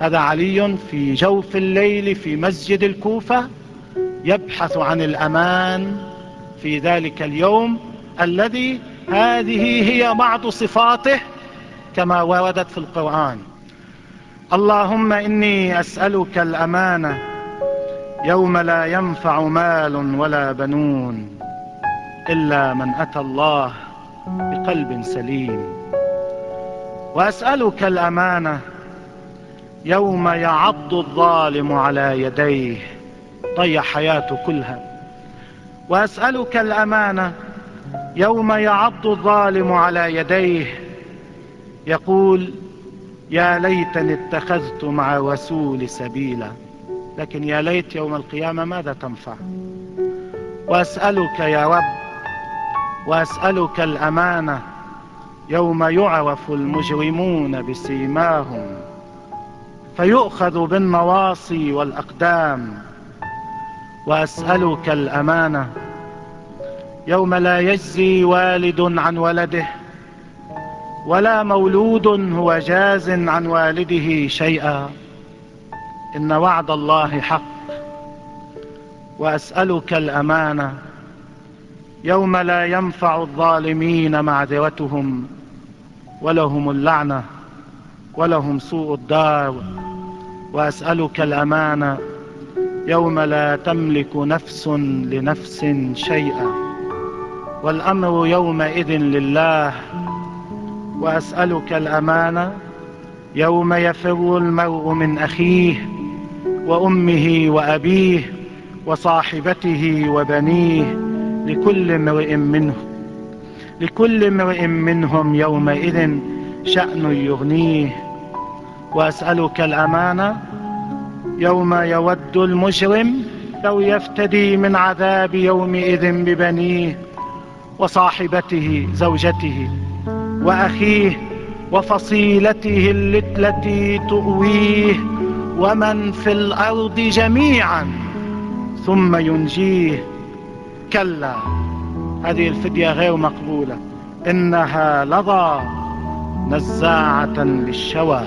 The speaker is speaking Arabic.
هذا علي في جوف الليل في مسجد الكوفة يبحث عن الأمان في ذلك اليوم الذي هذه هي بعض صفاته كما وردت في القرآن. اللهم إني أسألك الأمانة يوم لا ينفع مال ولا بنون إلا من أتى الله بقلب سليم. وأسألك الأمانة يوم يعض الظالم على يديه. ضيع حياته كلها. وأسألك الأمانة يوم يعض الظالم على يديه يقول يا ليتني اتخذت مع رسول سبيلا. لكن يا ليت يوم القيامة ماذا تنفع؟ وأسألك يا رب وأسألك الأمانة يوم يعرف المجرمون بسيماهم. فيؤخذ بالنواصي والأقدام وأسألك الأمانة. يوم لا يجزي والد عن ولده ولا مولود هو جاز عن والده شيئا. إن وعد الله حق وأسألك الأمانة. يوم لا ينفع الظالمين معذرتهم ولهم اللعنة ولهم سوء الدار. وأسألك الأمانة يوم لا تملك نفس لنفس شيئا والأمر يومئذ لله. وأسألك الأمانة يوم يفر المرء من أخيه وأمه وأبيه وصاحبته وبنيه لكل امرئ منه. لكل امرئ منهم يومئذ شأن يغنيه. وأسألك الأمانة يوم يود المجرم لو يفتدي من عذاب يومئذ ببنيه وصاحبته زوجته وأخيه وفصيلته التي تؤويه ومن في الأرض جميعا ثم ينجيه. كلا هذه الفدية غير مقبولة إنها لظى نزاعة للشوى.